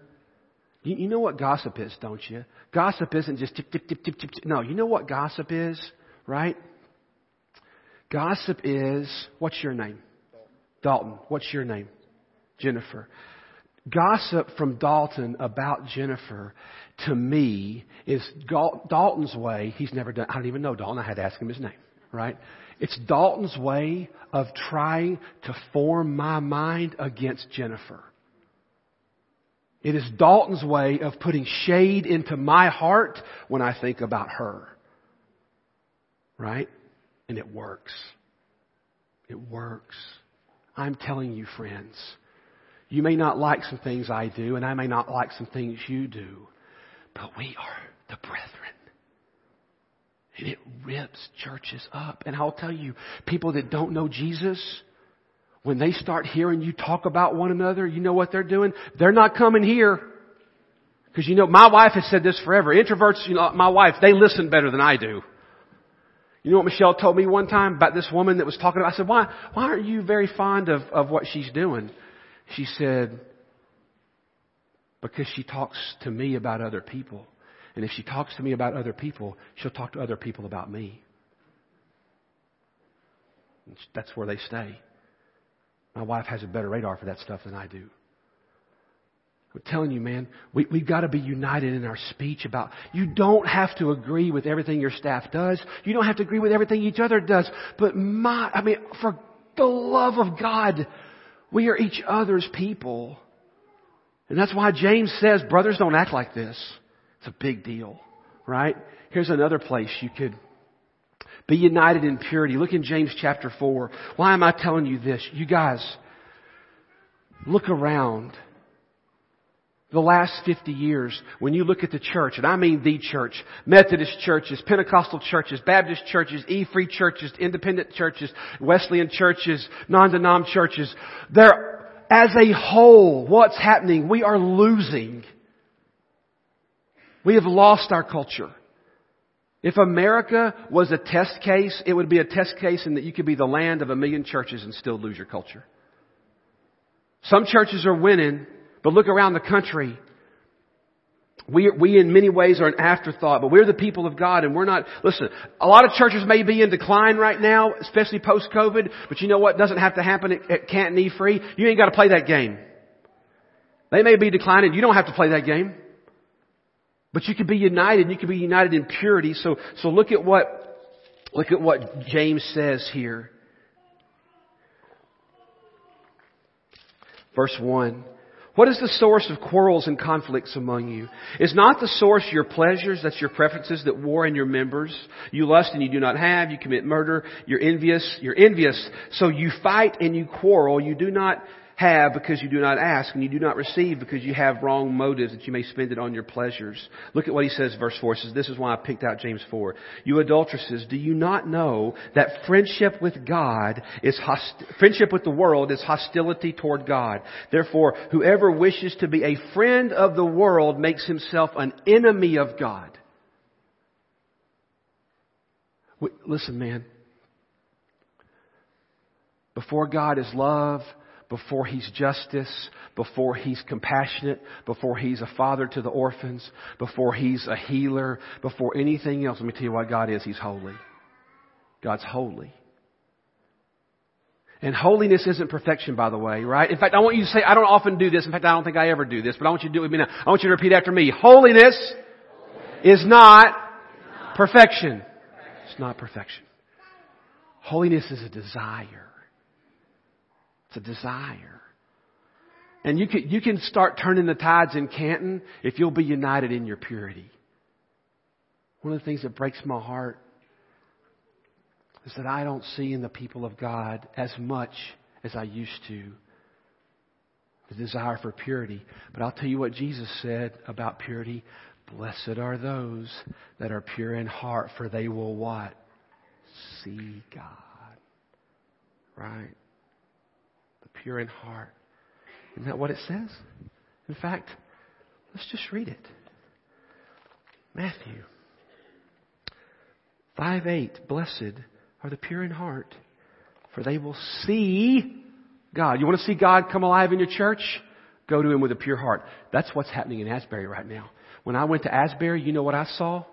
you, you know what gossip is, don't you? Gossip isn't just tip, tip, tip, tip, tip, tip. No, you know what gossip is, right? Gossip is, what's your name? Dalton. What's your name? Jennifer. Gossip from Dalton about Jennifer to me is Dalton's way. He's never done, I don't even know Dalton. I had to ask him his name, right? It's Dalton's way of trying to form my mind against Jennifer. It is Dalton's way of putting shade into my heart when I think about her. Right? And it works. It works. I'm telling you, friends, you may not like some things I do, and I may not like some things you do, but we are the brethren. And it rips churches up. And I'll tell you, people that don't know Jesus, when they start hearing you talk about one another, you know what they're doing? They're not coming here. Because you know, my wife has said this forever. Introverts, you know, my wife, they listen better than I do. You know what Michelle told me one time about this woman that was talking about? I said, why, why aren't you very fond of, of what she's doing? She said, because she talks to me about other people. And if she talks to me about other people, she'll talk to other people about me. That's where they stay. My wife has a better radar for that stuff than I do. I'm telling you, man, we, we've got to be united in our speech about, you don't have to agree with everything your staff does. You don't have to agree with everything each other does. But my, I mean, for the love of God, we are each other's people. And that's why James says, brothers don't act like this. It's a big deal, right? Here's another place you could be united in purity. Look in James chapter 4. Why am I telling you this? You guys, look around. The last 50 years, when you look at the church, and I mean the church, Methodist churches, Pentecostal churches, Baptist churches, E-free churches, independent churches, Wesleyan churches, non-denom churches, they're, as a whole, what's happening? We are losing. We have lost our culture. If America was a test case, it would be a test case in that you could be the land of a million churches and still lose your culture. Some churches are winning, but look around the country. We, we in many ways are an afterthought, but we're the people of God and we're not, listen, a lot of churches may be in decline right now, especially post-COVID, but you know what doesn't have to happen at, at Canton E-Free? You ain't got to play that game. They may be declining, you don't have to play that game. But you can be united, you can be united in purity. So, so look at what, look at what James says here. Verse 1. What is the source of quarrels and conflicts among you? Is not the source your pleasures, that's your preferences that war in your members? You lust and you do not have, you commit murder, you're envious, you're envious, so you fight and you quarrel, you do not have because you do not ask, and you do not receive because you have wrong motives that you may spend it on your pleasures. Look at what he says, verse 4 says, this is why I picked out James 4. You adulteresses, do you not know that friendship with God is host- friendship with the world is hostility toward God? Therefore, whoever wishes to be a friend of the world makes himself an enemy of God. Listen, man. Before God is love, before he's justice, before he's compassionate, before he's a father to the orphans, before he's a healer, before anything else. Let me tell you what God is. He's holy. God's holy. And holiness isn't perfection, by the way, right? In fact, I want you to say, I don't often do this. In fact, I don't think I ever do this, but I want you to do it with me now. I want you to repeat after me. Holiness is not perfection. It's not perfection. Holiness is a desire. Desire. And you can, you can start turning the tides in Canton if you'll be united in your purity. One of the things that breaks my heart is that I don't see in the people of God as much as I used to the desire for purity. But I'll tell you what Jesus said about purity. Blessed are those that are pure in heart, for they will what? See God. Right? Pure in heart. Isn't that what it says? In fact, let's just read it. Matthew 5 8. Blessed are the pure in heart, for they will see God. You want to see God come alive in your church? Go to Him with a pure heart. That's what's happening in Asbury right now. When I went to Asbury, you know what I saw?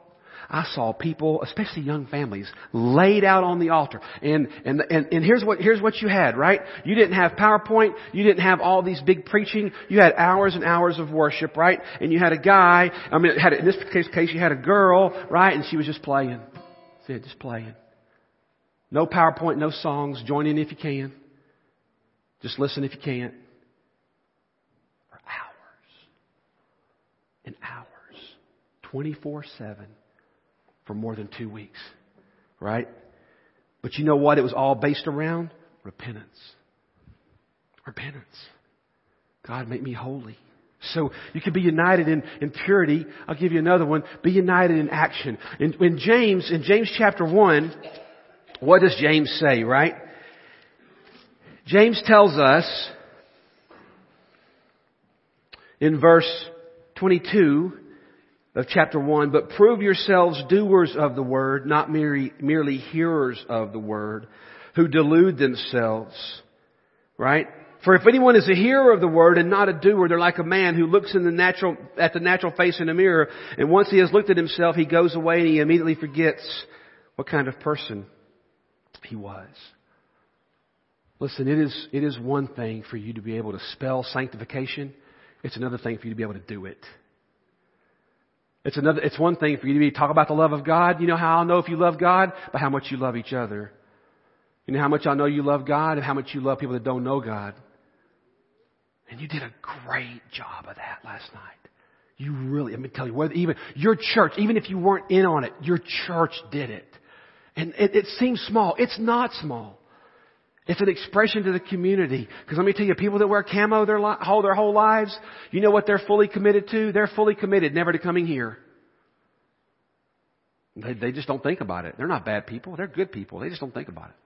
I saw people, especially young families, laid out on the altar. And, and, and, and here's what, here's what you had, right? You didn't have PowerPoint. You didn't have all these big preaching. You had hours and hours of worship, right? And you had a guy, I mean, had, in this case, case, you had a girl, right? And she was just playing. See, just playing. No PowerPoint, no songs. Join in if you can. Just listen if you can't. For hours and hours. 24 7 for more than two weeks. Right? But you know what it was all based around? Repentance. Repentance. God, make me holy. So you can be united in, in purity. I'll give you another one. Be united in action. In, in James, in James chapter 1, what does James say, right? James tells us in verse 22 of chapter 1, but prove yourselves doers of the word, not merely, merely hearers of the word, who delude themselves. Right? For if anyone is a hearer of the word and not a doer, they're like a man who looks in the natural, at the natural face in a mirror, and once he has looked at himself, he goes away and he immediately forgets what kind of person he was. Listen, it is, it is one thing for you to be able to spell sanctification. It's another thing for you to be able to do it. It's another, it's one thing for you to be, talk about the love of God. You know how I'll know if you love God? By how much you love each other. You know how much I know you love God and how much you love people that don't know God. And you did a great job of that last night. You really, let me tell you, whether even your church, even if you weren't in on it, your church did it. And it, it seems small. It's not small. It's an expression to the community. Because let me tell you, people that wear camo their, li- whole, their whole lives, you know what they're fully committed to? They're fully committed never to coming here. They, they just don't think about it. They're not bad people. They're good people. They just don't think about it.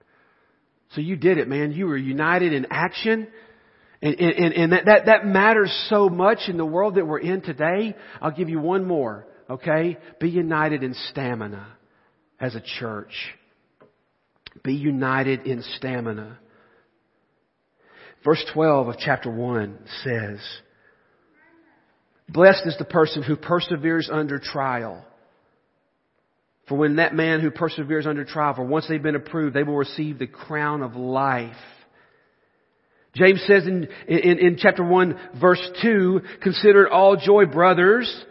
So you did it, man. You were united in action. And, and, and that, that, that matters so much in the world that we're in today. I'll give you one more, okay? Be united in stamina as a church. Be united in stamina. Verse 12 of chapter 1 says, Blessed is the person who perseveres under trial. For when that man who perseveres under trial, for once they've been approved, they will receive the crown of life. James says in, in, in chapter 1 verse 2, consider it all joy, brothers,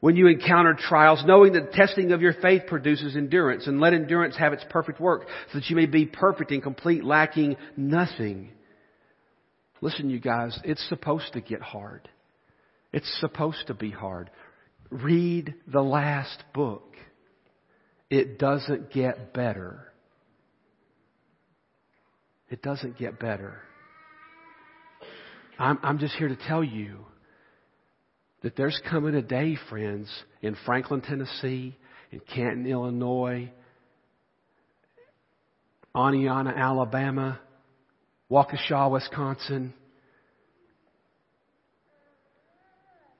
when you encounter trials, knowing that the testing of your faith produces endurance, and let endurance have its perfect work, so that you may be perfect and complete, lacking nothing. Listen, you guys, it's supposed to get hard. It's supposed to be hard. Read the last book. It doesn't get better. It doesn't get better. I'm, I'm just here to tell you that there's coming a day, friends, in Franklin, Tennessee, in Canton, Illinois, Oneonta, Alabama, Waukesha, Wisconsin,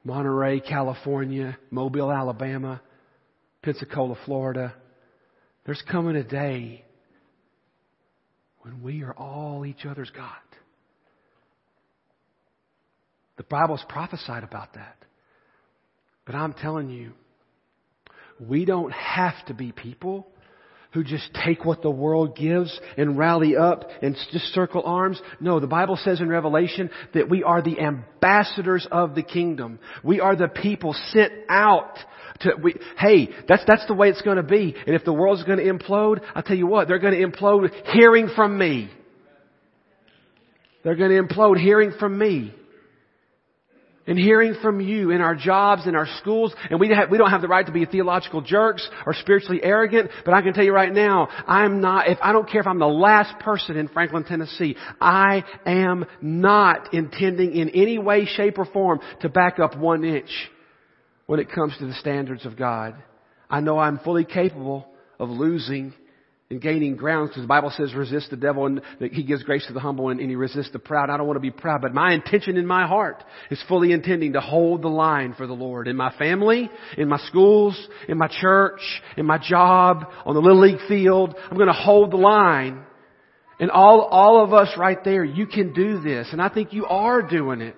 Monterey, California, Mobile, Alabama, Pensacola, Florida. There's coming a day when we are all each other's God. The Bible's prophesied about that. But I'm telling you, we don't have to be people who just take what the world gives and rally up and just circle arms. No, the Bible says in Revelation that we are the ambassadors of the kingdom. We are the people sent out to, we, hey, that's, that's the way it's to be. And if the world's to implode, I'll tell you what, they're to implode hearing from me. They're to implode hearing from me and hearing from you in our jobs, in our schools, and we, have, we don't have the right to be theological jerks or spiritually arrogant, but I can tell you right now, I'm not, if I don't care if I'm the last person in Franklin, Tennessee, I am not intending in any way, shape, or form to back up one inch when it comes to the standards of God. I know I'm fully capable of losing and gaining ground because the Bible says resist the devil and that he gives grace to the humble and, and he resists the proud. I don't want to be proud, but my intention in my heart is fully intending to hold the line for the Lord in my family, in my schools, in my church, in my job, on the Little League field. I'm going to hold the line. And all, all of us right there, you can do this. And I think you are doing it.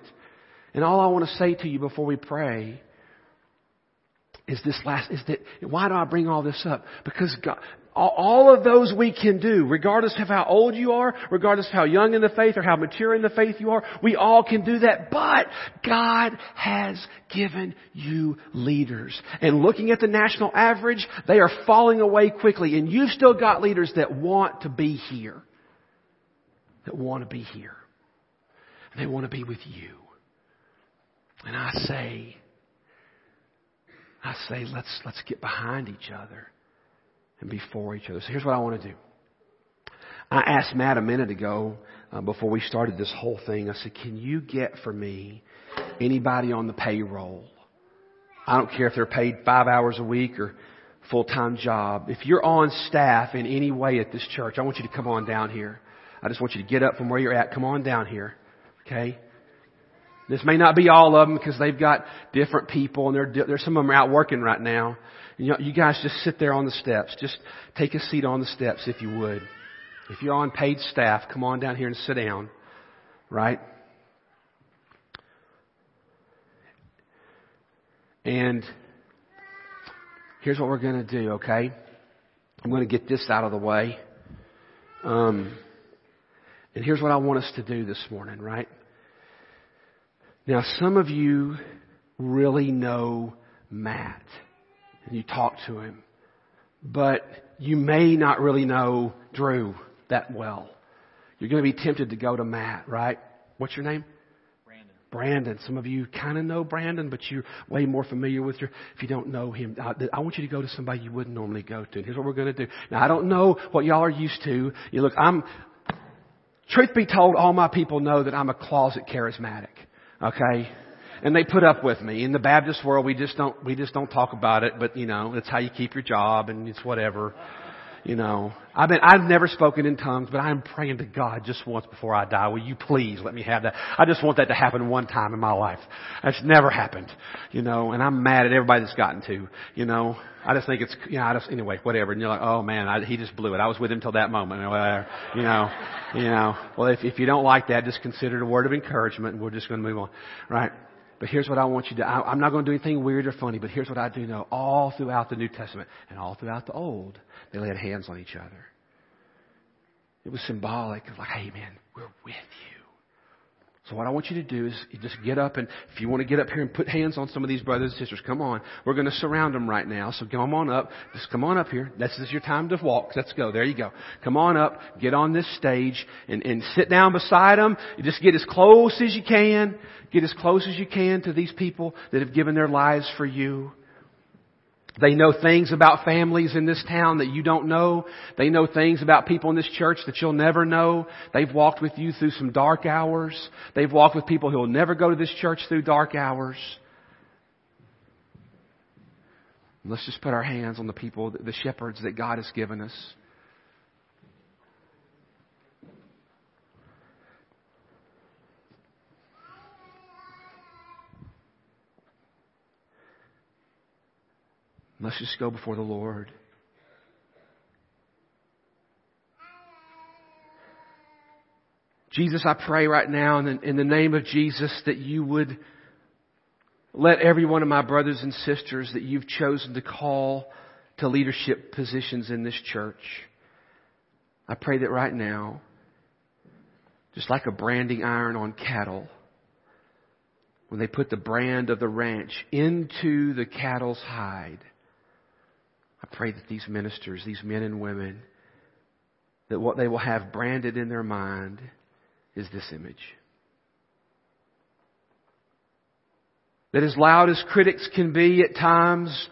And all I want to say to you before we pray is this last, is that, why do I bring all this up? Because God, all of those we can do, regardless of how old you are, regardless of how young in the faith or how mature in the faith you are, we all can do that. But God has given you leaders. And looking at the national average, they are falling away quickly. And you've still got leaders that want to be here. That want to be here. And they want to be with you. And I say, I say, let's, let's get behind each other and before each other. So here's what I want to do. I asked Matt a minute ago uh, before we started this whole thing. I said, "Can you get for me anybody on the payroll? I don't care if they're paid five hours a week or full time job. If you're on staff in any way at this church, I want you to come on down here. I just want you to get up from where you're at. Come on down here, okay?" This may not be all of them because they've got different people and there's some of them out working right now. You, know, you guys just sit there on the steps. Just take a seat on the steps if you would. If you're on paid staff, come on down here and sit down. Right? And here's what we're going to do, okay? I'm going to get this out of the way. Um, and here's what I want us to do this morning, right? Now, some of you really know Matt and you talk to him. But you may not really know Drew that well. You're going to be tempted to go to Matt, right? What's your name? Brandon. Brandon. Some of you kind of know Brandon, but you're way more familiar with your, if you don't know him, I, I want you to go to somebody you wouldn't normally go to. And here's what we're going to do. Now, I don't know what y'all are used to. You look, I'm, truth be told, all my people know that I'm a closet charismatic. Okay? and they put up with me. In the Baptist world, we just don't we just don't talk about it. But you know, it's how you keep your job, and it's whatever. You know, I've been I've never spoken in tongues, but I'm praying to God just once before I die. Will you please let me have that? I just want that to happen one time in my life. That's never happened. You know, and I'm mad at everybody that's gotten to. You know, I just think it's you know I just anyway whatever. And you're like, oh man, I, he just blew it. I was with him till that moment. Uh, you know, you know. Well, if if you don't like that, just consider it a word of encouragement, and we're just going to move on, right? But here's what I want you to, I, I'm not going to do anything weird or funny, but here's what I do know. All throughout the New Testament and all throughout the Old, they laid hands on each other. It was symbolic of like, hey man, we're with you. So what I want you to do is just get up and if you want to get up here and put hands on some of these brothers and sisters, come on. We're going to surround them right now. So come on up. Just come on up here. This is your time to walk. Let's go. There you go. Come on up. Get on this stage and, and sit down beside them. You just get as close as you can. Get as close as you can to these people that have given their lives for you. They know things about families in this town that you don't know. They know things about people in this church that you'll never know. They've walked with you through some dark hours. They've walked with people who will never go to this church through dark hours. Let's just put our hands on the people, the shepherds that God has given us. Let's just go before the Lord. Jesus, I pray right now in the, in the name of Jesus that you would let every one of my brothers and sisters that you've chosen to call to leadership positions in this church. I pray that right now, just like a branding iron on cattle, when they put the brand of the ranch into the cattle's hide, I pray that these ministers, these men and women, that what they will have branded in their mind is this image. That as loud as critics can be at times,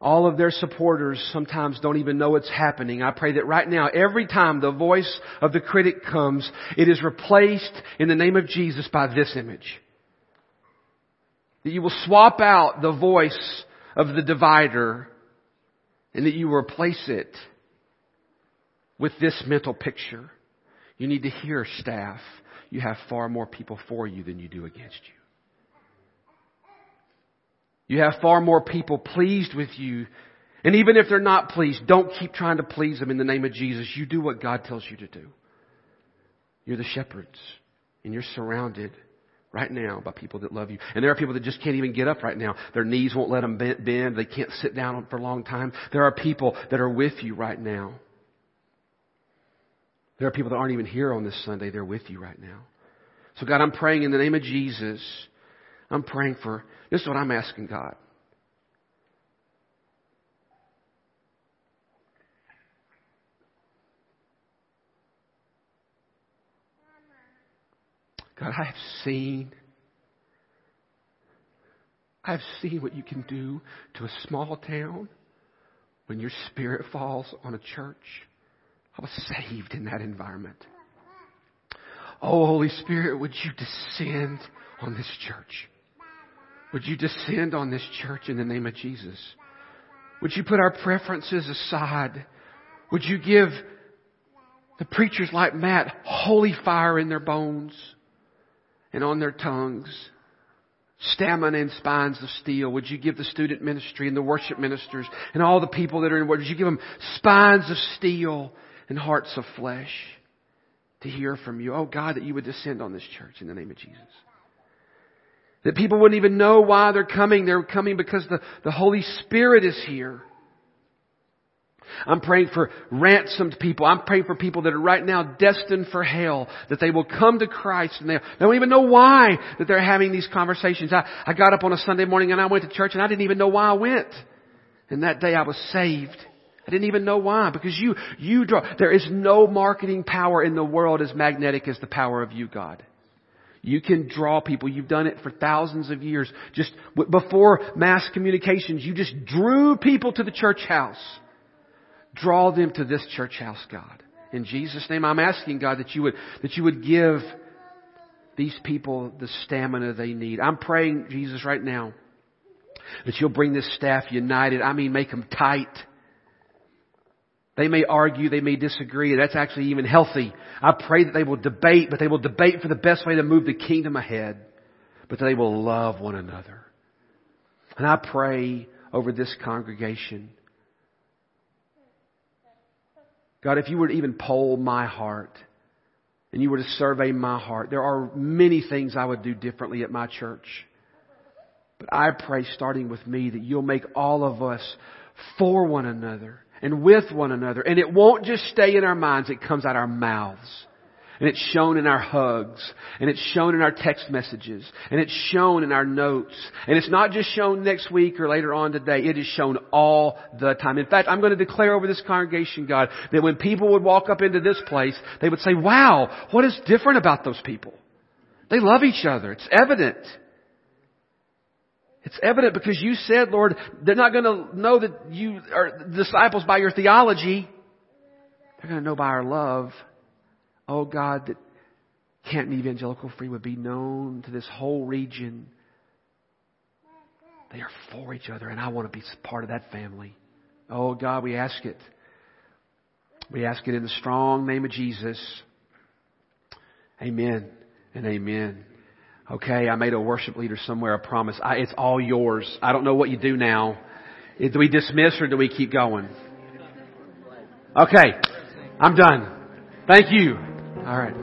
all of their supporters sometimes don't even know it's happening. I pray that right now, every time the voice of the critic comes, it is replaced in the name of Jesus by this image. That you will swap out the voice of the divider and that you replace it with this mental picture. You need to hear staff. You have far more people for you than you do against you. You have far more people pleased with you. And even if they're not pleased, don't keep trying to please them in the name of Jesus. You do what God tells you to do. You're the shepherds. And you're surrounded right now by people that love you. And there are people that just can't even get up right now. Their knees won't let them bend. They can't sit down for a long time. There are people that are with you right now. There are people that aren't even here on this Sunday. They're with you right now. So God, I'm praying in the name of Jesus. I'm praying for this is what I'm asking God. God, I have seen, I have seen what you can do to a small town when your spirit falls on a church. I was saved in that environment. Oh, Holy Spirit, would you descend on this church? Would you descend on this church in the name of Jesus? Would you put our preferences aside? Would you give the preachers like Matt holy fire in their bones and on their tongues? Stamina and spines of steel. Would you give the student ministry and the worship ministers and all the people that are in, would you give them spines of steel and hearts of flesh to hear from you? Oh God, that you would descend on this church in the name of Jesus. That people wouldn't even know why they're coming. They're coming because the, the Holy Spirit is here. I'm praying for ransomed people. I'm praying for people that are right now destined for hell, that they will come to Christ and they, don't even know why that they're having these conversations. I, I got up on a Sunday morning and I went to church and I didn't even know why I went. And that day I was saved. I didn't even know why because you, you draw, there is no marketing power in the world as magnetic as the power of you, God. You can draw people. You've done it for thousands of years. Just before mass communications, you just drew people to the church house. Draw them to this church house, God. In Jesus' name, I'm asking God that you would, that you would give these people the stamina they need. I'm praying, Jesus, right now, that you'll bring this staff united. I mean, make them tight. They may argue, they may disagree, that's actually even healthy. I pray that they will debate, but they will debate for the best way to move the kingdom ahead, but they will love one another. And I pray over this congregation. God, if you were to even poll my heart, and you were to survey my heart, there are many things I would do differently at my church. But I pray, starting with me, that you'll make all of us for one another and with one another. And it won't just stay in our minds, it comes out our mouths. And it's shown in our hugs. And it's shown in our text messages. And it's shown in our notes. And it's not just shown next week or later on today. It is shown all the time. In fact, I'm going to declare over this congregation, God, that when people would walk up into this place, they would say, wow, what is different about those people? They love each other. It's evident. It's evident because you said, Lord, they're not going to know that you are disciples by your theology. They're going to know by our love. Oh God, that Canton Evangelical Free would be known to this whole region. They are for each other, and I want to be part of that family. Oh God, we ask it. We ask it in the strong name of Jesus. Amen and amen. Okay, I made a worship leader somewhere a promise. I, it's all yours. I don't know what you do now. Do we dismiss or do we keep going? Okay, I'm done. Thank you. All right.